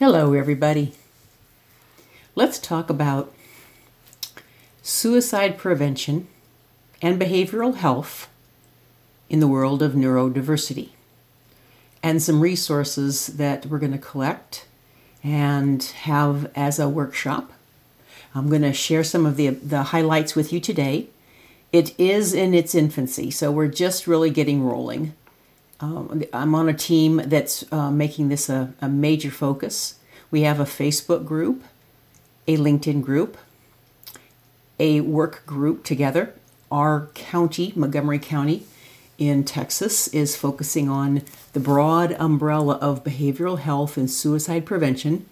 Hello, everybody. Let's talk about suicide prevention and behavioral health in the world of neurodiversity and some resources that we're going to collect and have as a workshop. I'm going to share some of the, the highlights with you today. It is in its infancy, so we're just really getting rolling. Um, I'm on a team that's uh, making this a, a major focus. We have a Facebook group, a LinkedIn group, a work group together. Our county, Montgomery County in Texas, is focusing on the broad umbrella of behavioral health and suicide prevention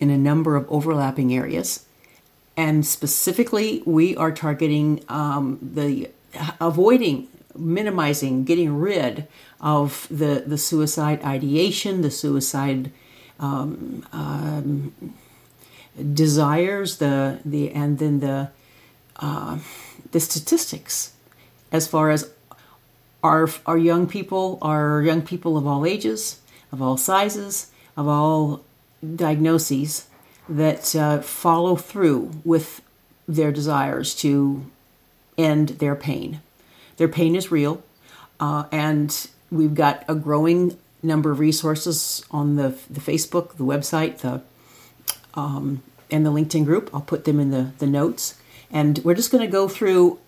in a number of overlapping areas. And specifically, we are targeting um, the avoiding, minimizing, getting rid of the, the suicide ideation, the suicide um, um, desires, the the and then the uh, the statistics as far as our our young people, our young people of all ages, of all sizes, of all diagnoses that uh, follow through with their desires to end their pain. Their pain is real, uh, and we've got a growing number of resources on the, the Facebook, the website, the um, and the LinkedIn group. I'll put them in the, the notes. And we're just going to go through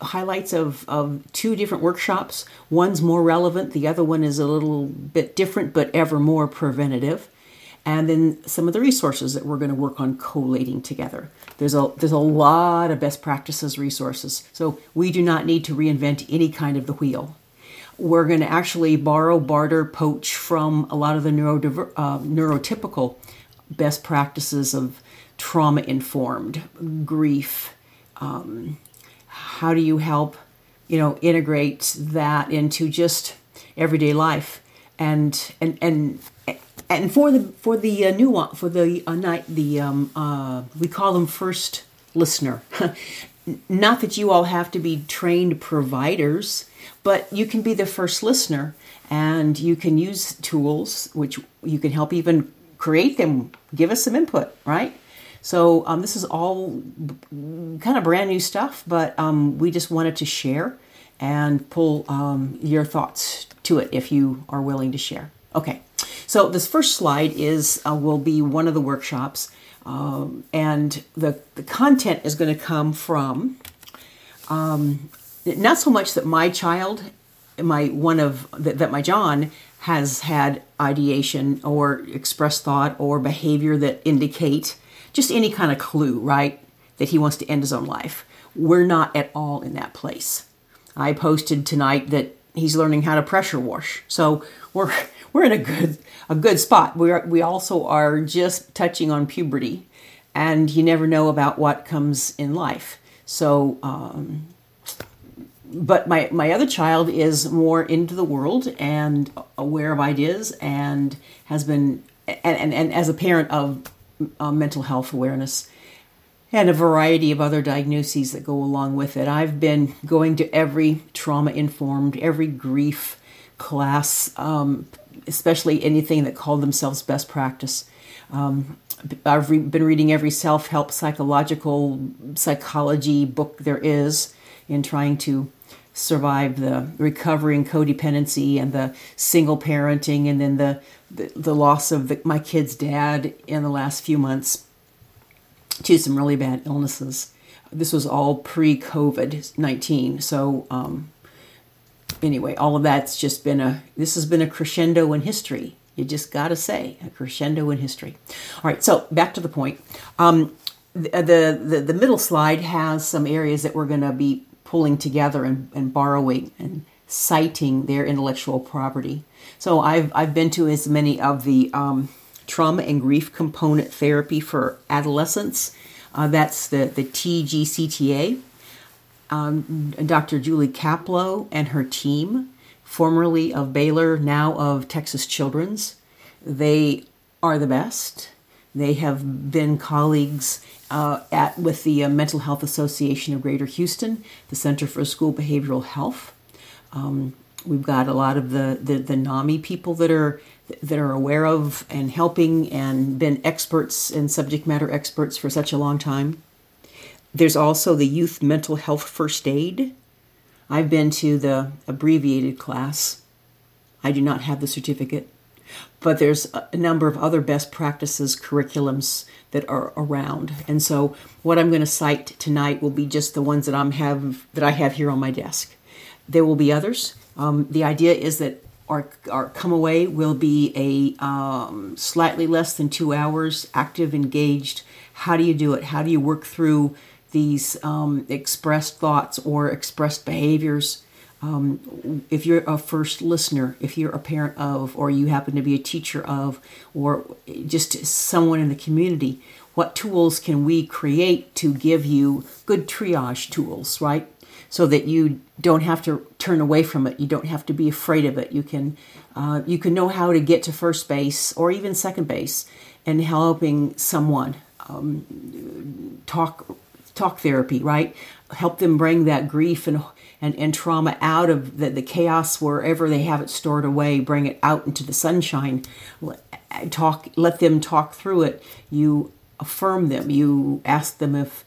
highlights of, of two different workshops. One's more relevant, the other one is a little bit different, but ever more preventative. And then some of the resources that we're going to work on collating together. There's a there's a lot of best practices resources. So we do not need to reinvent any kind of the wheel we're going to actually borrow, barter, poach from a lot of the neurodiver- uh, neurotypical best practices of trauma informed grief. Um, how do you help, you know, integrate that into just everyday life? And and and and for the for the uh, new for the uh, night the um, uh, we call them first listener. Not that you all have to be trained providers but you can be the first listener and you can use tools which you can help even create them, give us some input, right? So um, this is all kind of brand new stuff, but um, we just wanted to share and pull um, your thoughts to it if you are willing to share. Okay, so this first slide is uh, will be one of the workshops, um, and the the content is going to come from um, not so much that my child, my one of that, that my John has had ideation or expressed thought or behavior that indicate just any kind of clue, right? That he wants to end his own life. We're not at all in that place. I posted tonight that he's learning how to pressure wash. So we're we're in a good a good spot. We we also are just touching on puberty, and you never know about what comes in life. So um, but my, my other child is more into the world and aware of ideas and has been and, and, and as a parent of uh, mental health awareness and a variety of other diagnoses that go along with it i've been going to every trauma informed every grief class um, especially anything that called themselves best practice um, i've re- been reading every self-help psychological psychology book there is in trying to survive the recovering codependency and the single parenting and then the the, the loss of the, my kid's dad in the last few months to some really bad illnesses. This was all pre COVID 19. So, um, anyway, all of that's just been a, this has been a crescendo in history. You just got to say, a crescendo in history. All right, so back to the point. Um, the, the, the middle slide has some areas that we're going to be pulling together and, and borrowing and citing their intellectual property. So I've, I've been to as many of the um, trauma and grief component therapy for adolescents. Uh, that's the, the TGCTA. Um, Dr. Julie Kaplow and her team, formerly of Baylor, now of Texas Children's, they are the best. They have been colleagues uh, at with the uh, Mental Health Association of Greater Houston, the Center for School Behavioral Health. Um, we've got a lot of the, the, the NAMI people that are that are aware of and helping and been experts and subject matter experts for such a long time. There's also the Youth Mental Health First Aid. I've been to the abbreviated class. I do not have the certificate, but there's a number of other best practices curriculums that are around. And so what I'm going to cite tonight will be just the ones that I'm have that I have here on my desk. There will be others. Um, the idea is that our, our come away will be a um, slightly less than two hours, active, engaged. How do you do it? How do you work through these um, expressed thoughts or expressed behaviors? Um, if you're a first listener, if you're a parent of, or you happen to be a teacher of, or just someone in the community, what tools can we create to give you good triage tools, right? So that you don't have to turn away from it. You don't have to be afraid of it. You can, uh, you can know how to get to first base or even second base, and helping someone um, talk talk therapy, right? Help them bring that grief and and, and trauma out of the, the chaos wherever they have it stored away, bring it out into the sunshine. Talk, let them talk through it. You affirm them. You ask them if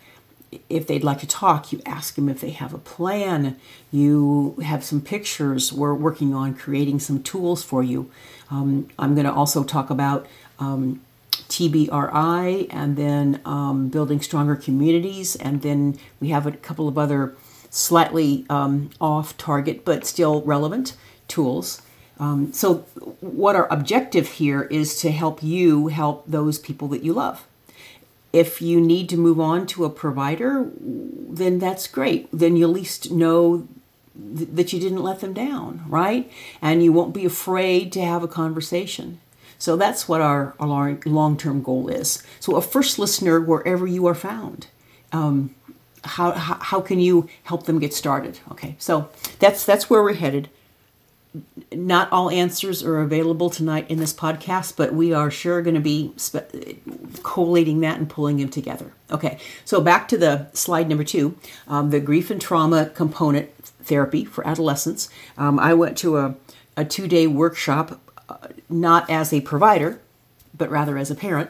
if they'd like to talk. You ask them if they have a plan. You have some pictures. We're working on creating some tools for you. Um, I'm going to also talk about um, TBRI and then um, building stronger communities. And then we have a couple of other slightly um, off target but still relevant tools. Um, so, what our objective here is to help you help those people that you love. If you need to move on to a provider, then that's great. Then you at least know th- that you didn't let them down, right? And you won't be afraid to have a conversation. So that's what our, long term goal is. So, a first listener wherever you are found. Um, how, how, how can you help them get started? Okay, so that's that's where we're headed. Not all answers are available tonight in this podcast, but we are sure going to be spe- collating that and pulling them together. Okay, so back to the slide number two, um, the grief and trauma component therapy for adolescents. Um, I went to a, a two day workshop, not as a provider, but rather as a parent.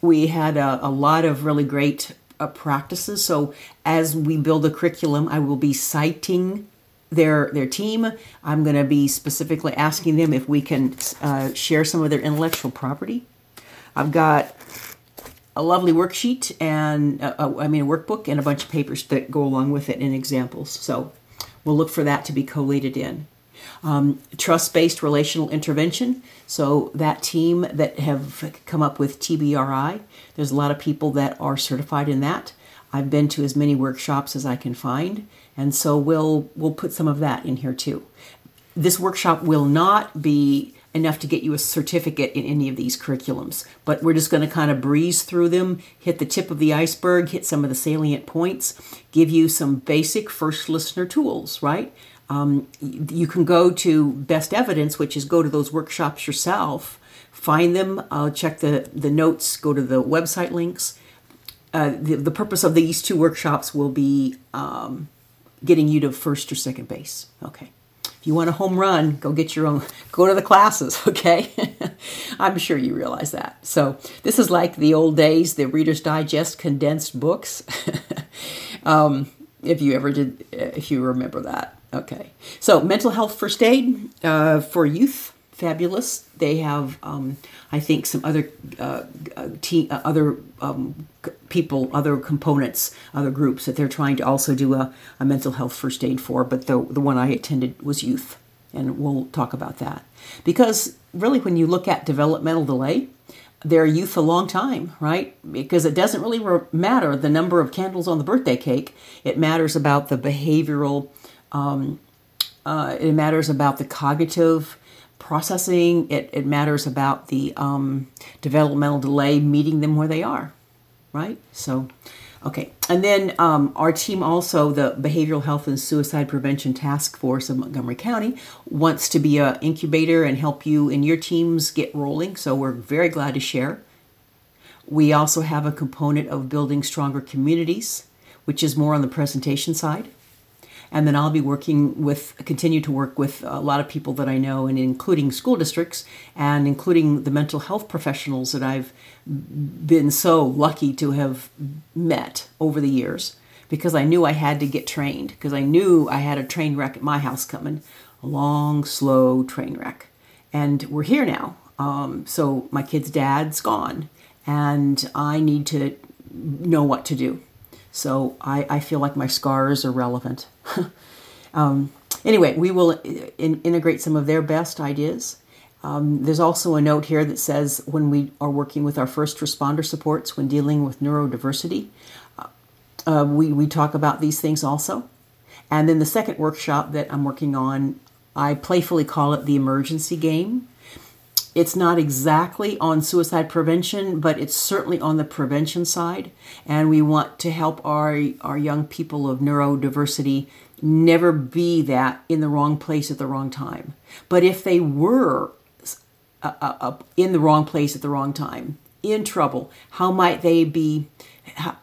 We had a, a lot of really great uh, practices. So as we build a curriculum, I will be citing their their team. I'm going to be specifically asking them if we can uh, share some of their intellectual property. I've got a lovely worksheet and I mean a workbook and a bunch of papers that go along with it and examples. So we'll look for that to be collated in. Um, trust-based relational intervention. So that team that have come up with TBRI, there's a lot of people that are certified in that. I've been to as many workshops as I can find, and so we'll we'll put some of that in here too. This workshop will not be enough to get you a certificate in any of these curriculums, but we're just going to kind of breeze through them, hit the tip of the iceberg, hit some of the salient points, give you some basic first listener tools, right? Um, you can go to Best Evidence, which is go to those workshops yourself find them, uh, check the, the notes, go to the website links. Uh, the, the purpose of these two workshops will be um, getting you to first or second base. Okay. If you want a home run, go get your own, go to the classes, okay? I'm sure you realize that. So, this is like the old days, the Reader's Digest condensed books. um, if you ever did, if you remember that. Okay. So, mental health first aid uh, for youth fabulous. They have, um, I think, some other uh, uh, uh, other um, people, other components, other groups that they're trying to also do a, a mental health first aid for. But the the one I attended was youth, and we'll talk about that because really, when you look at developmental delay, they're youth a long time, right? Because it doesn't really matter the number of candles on the birthday cake. It matters about the behavioral. Um, uh, it matters about the cognitive processing. It, it matters about the um, developmental delay, meeting them where they are, right? So, okay. And then um, our team also, the Behavioral Health and Suicide Prevention Task Force of Montgomery County, wants to be an incubator and help you and your teams get rolling. So we're very glad to share. We also have a component of building stronger communities, which is more on the presentation side. And then I'll be working with, continue to work with a lot of people that I know, and including school districts and including the mental health professionals that I've been so lucky to have met over the years because I knew I had to get trained because I knew I had a train wreck at my house coming, a long, slow train wreck. And we're here now. Um, so my kid's dad's gone, and I need to know what to do. So I, I feel like my scars are relevant. um, anyway, we will in, integrate some of their best ideas. Um, there's also a note here that says when we are working with our first responder supports when dealing with neurodiversity, uh, uh, we, we talk about these things also. And then the second workshop that I'm working on, I playfully call it the emergency game it's not exactly on suicide prevention, but it's certainly on the prevention side. And we want to help our, our young people of neurodiversity never be that in the wrong place at the wrong time. But if they were uh, uh, uh in the wrong place at the wrong time, in trouble, how might they be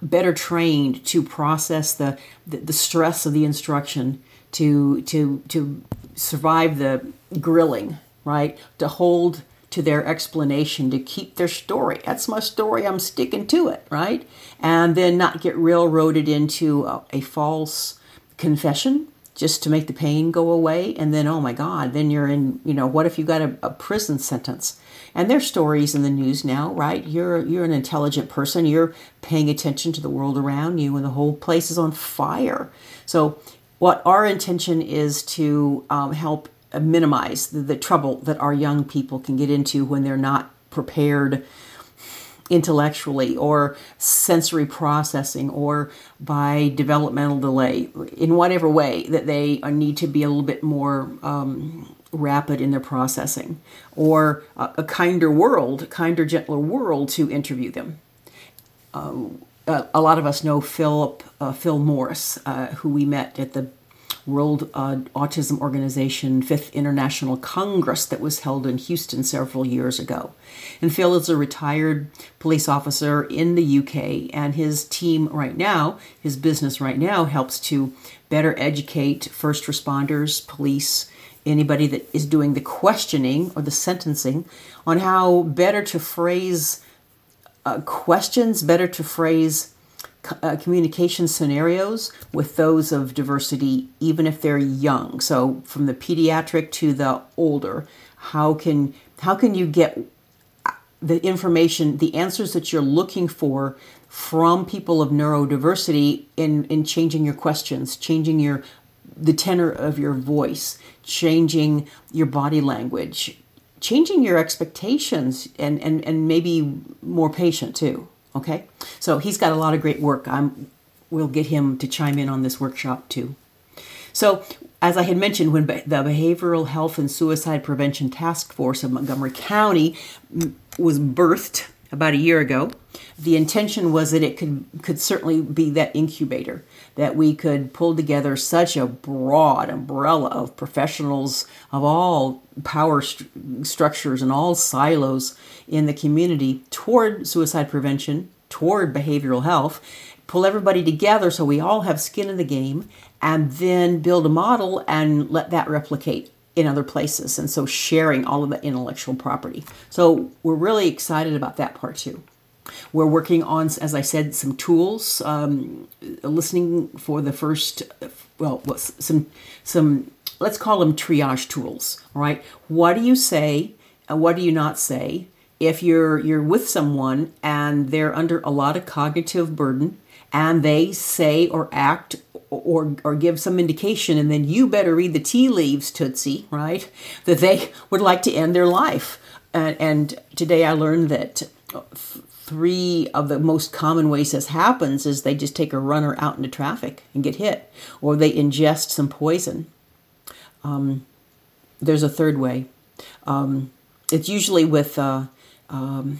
better trained to process the, the, the stress of the instruction, to, to, to survive the grilling, right? To hold to their explanation to keep their story. That's my story, I'm sticking to it, right? And then not get railroaded into a, a false confession just to make the pain go away. And then, oh my God, then you're in, you know, what if you got a, a prison sentence? And there's stories in the news now, right? You're you're an intelligent person. You're paying attention to the world around you, and the whole place is on fire. So, what our intention is to um, help minimize the, the trouble that our young people can get into when they're not prepared intellectually or sensory processing or by developmental delay in whatever way that they need to be a little bit more um, rapid in their processing or a, a, kinder world kinder gentler world to interview them. Uh, a lot of us know Philip uh, Phil Morris, uh, who we met at the World uh, Autism Organization Fifth International Congress that was held in Houston several years ago. And Phil is a retired police officer in the UK, and his team right now, his business right now, helps to better educate first responders, police, anybody that is doing the questioning or the sentencing on how better to phrase uh, questions, better to phrase uh, communication scenarios with those of diversity, even if they're young. So from the pediatric to the older, how can how can you get uh, the information, the answers that you're looking for from people of neurodiversity in in changing your questions, changing your the tenor of your voice, changing your body language, changing your expectations, and and and maybe more patient too. Okay, so he's got a lot of great work. I'm, we'll get him to chime in on this workshop too. So, as I had mentioned, when the Behavioral Health and Suicide Prevention Task Force of Montgomery County was birthed about a year ago, the intention was that it could could certainly be that incubator that we could pull together such a broad umbrella of professionals of all power st- structures and all silos in the community toward suicide prevention, toward behavioral health, pull everybody together so we all have skin in the game, and then build a model and let that replicate in other places. And so sharing all of the intellectual property. So we're really excited about that part too. We're working on, as I said, some tools, um, listening for the first, well, some, some, let's call them triage tools, right? What do you say? And what do you not say? if you're you're with someone and they're under a lot of cognitive burden and they say or act or or give some indication and then you better read the tea leaves tootsie right that they would like to end their life and, and today i learned that three of the most common ways this happens is they just take a runner out into traffic and get hit or they ingest some poison um, there's a third way um, it's usually with uh, um,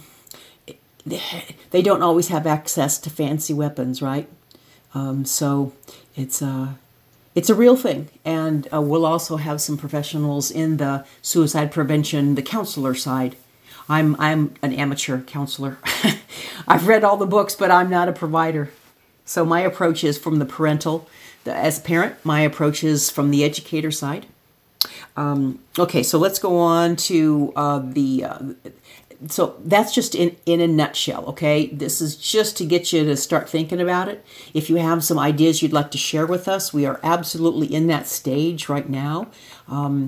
they don't always have access to fancy weapons, right? Um, so it's a uh, it's a real thing, and uh, we'll also have some professionals in the suicide prevention, the counselor side. I'm I'm an amateur counselor. I've read all the books, but I'm not a provider. So my approach is from the parental, the as a parent, my approach is from the educator side. Um, okay, so let's go on to uh, the. Uh, so that's just in in a nutshell. Okay, this is just to get you to start thinking about it. If you have some ideas you'd like to share with us, we are absolutely in that stage right now. Um,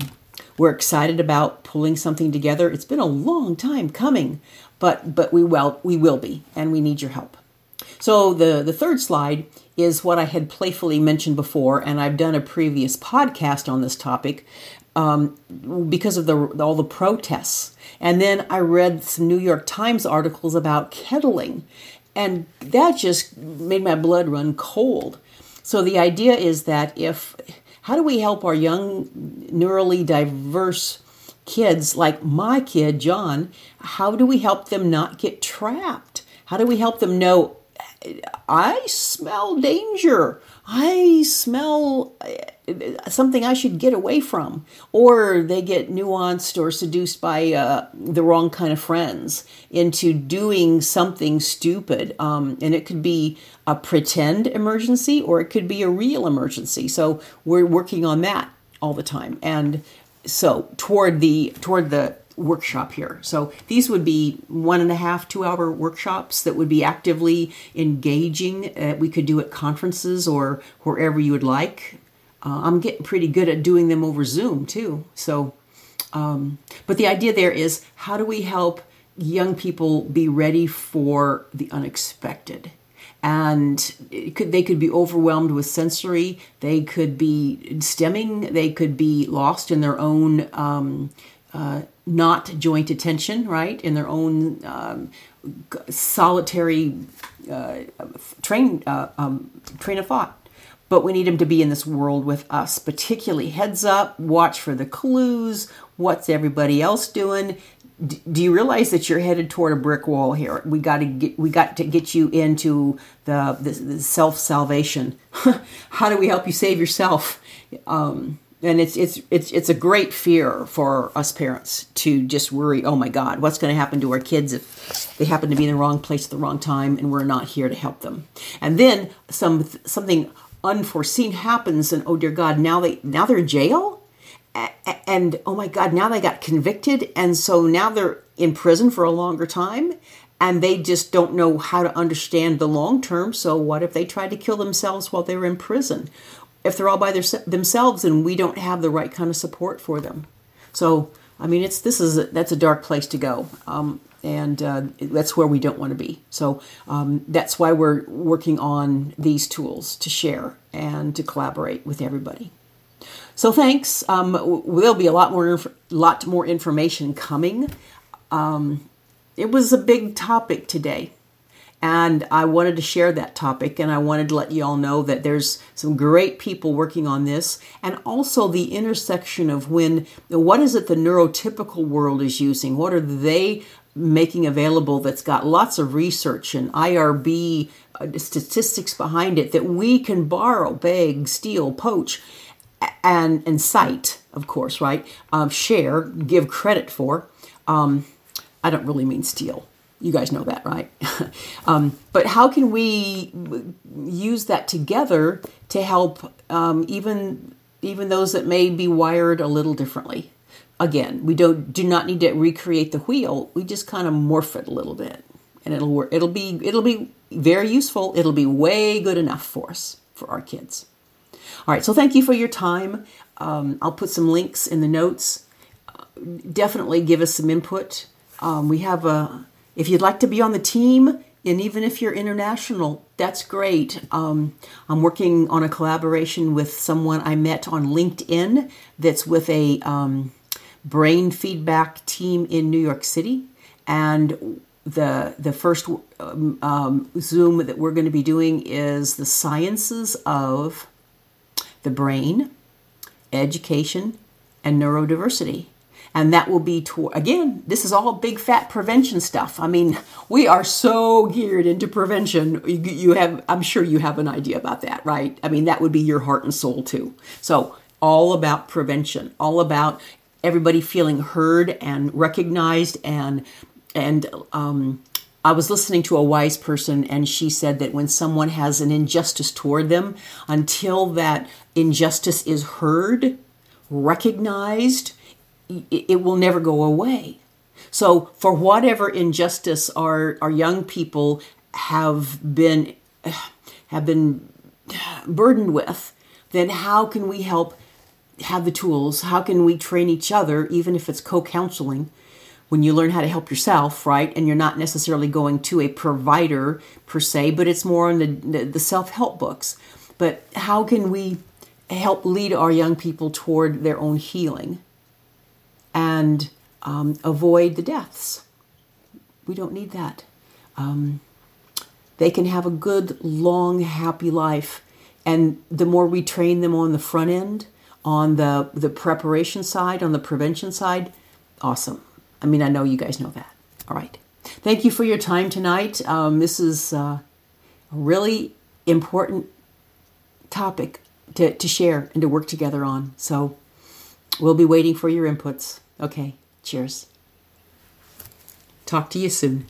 we're excited about pulling something together. It's been a long time coming, but but we will we will be, and we need your help. So the the third slide is what I had playfully mentioned before, and I've done a previous podcast on this topic um, because of the all the protests. And then I read some New York Times articles about kettling, and that just made my blood run cold. So the idea is that if how do we help our young neurally diverse kids like my kid John, how do we help them not get trapped? How do we help them know I smell danger. I smell something I should get away from. Or they get nuanced or seduced by uh, the wrong kind of friends into doing something stupid. Um, and it could be a pretend emergency or it could be a real emergency. So we're working on that all the time. And so toward the toward the workshop here. So these would be one and a half, two hour workshops that would be actively engaging. Uh, we could do at conferences or wherever you would like. Uh, I'm getting pretty good at doing them over Zoom too. So, um, but the idea there is how do we help young people be ready for the unexpected? and could, they could be overwhelmed with sensory. They could be stimming. They could be lost in their own um, uh, not joint attention, right, in their own um, solitary uh, train uh, um, train of thought. But we need them to be in this world with us. Particularly, heads up, watch for the clues. What's everybody else doing? Do you realize that you're headed toward a brick wall here? We got to get we got to get you into the, the, the self salvation. How do we help you save yourself? Um, and it's it's it's it's a great fear for us parents to just worry oh my god what's going to happen to our kids if they happen to be in the wrong place at the wrong time and we're not here to help them and then some something unforeseen happens and oh dear god now they now they're in jail? And oh my god now they got convicted and so now they're in prison for a longer time and they just don't know how to understand the long term so what if they tried to kill themselves while they were in prison? If they're all by their, themselves and we don't have the right kind of support for them. So, I mean, it's this is a, that's a dark place to go, um, and uh, that's where we don't want to be. So um, that's why we're working on these tools to share and to collaborate with everybody. So thanks. Um, there'll be a lot more, lot more information coming. Um, it was a big topic today. And I wanted to share that topic and I wanted to let you all know that there's some great people working on this and also the intersection of when what is it the neurotypical world is using? What are they making available that's got lots of research and IRB uh, statistics behind it that we can borrow, beg, steal, poach, and and cite, of course, right? Um, share, give credit for. Um, I don't really mean steal. You guys know that, right? um, but how can we use that together to help um, even even those that may be wired a little differently? Again, we don't do not need to recreate the wheel. We just kind of morph it a little bit, and it'll work. It'll be it'll be very useful. It'll be way good enough for us for our kids. All right. So thank you for your time. Um, I'll put some links in the notes. Uh, definitely give us some input. Um, we have a if you'd like to be on the team, and even if you're international, that's great. Um, I'm working on a collaboration with someone I met on LinkedIn that's with a um, brain feedback team in New York City. And the the first um, um Zoom that we're going to be doing is the sciences of the brain, education, and neurodiversity. And that will be to again this is all big fat prevention stuff. I mean we are so geared into prevention. You, have i'm sure you have an idea about that right? I mean that would be your heart and soul too. So all about prevention all about everybody feeling heard and recognized and and um, I was listening to a wise person, and she said that when someone has an injustice toward them, until that injustice is heard, recognized, it will never go away. So, for whatever injustice our, our young people have been have been burdened with, then how can we help have the tools? How can we train each other, even if it's co-counseling? When you learn how to help yourself, right, and you're not necessarily going to a provider per se, but it's more on the, the, the self-help books. But how can we help lead our young people toward their own healing and um, avoid the deaths? We don't need that. Um, they can have a good, long, happy life. And the more we train them on the front end, on the, the preparation side, on the prevention side, awesome. I mean, I know you guys know that. All right. Thank you for your time tonight. Um, this is uh, a really important topic to, to share and to work together on. So we'll be waiting for your inputs. Okay, cheers. Talk to you soon.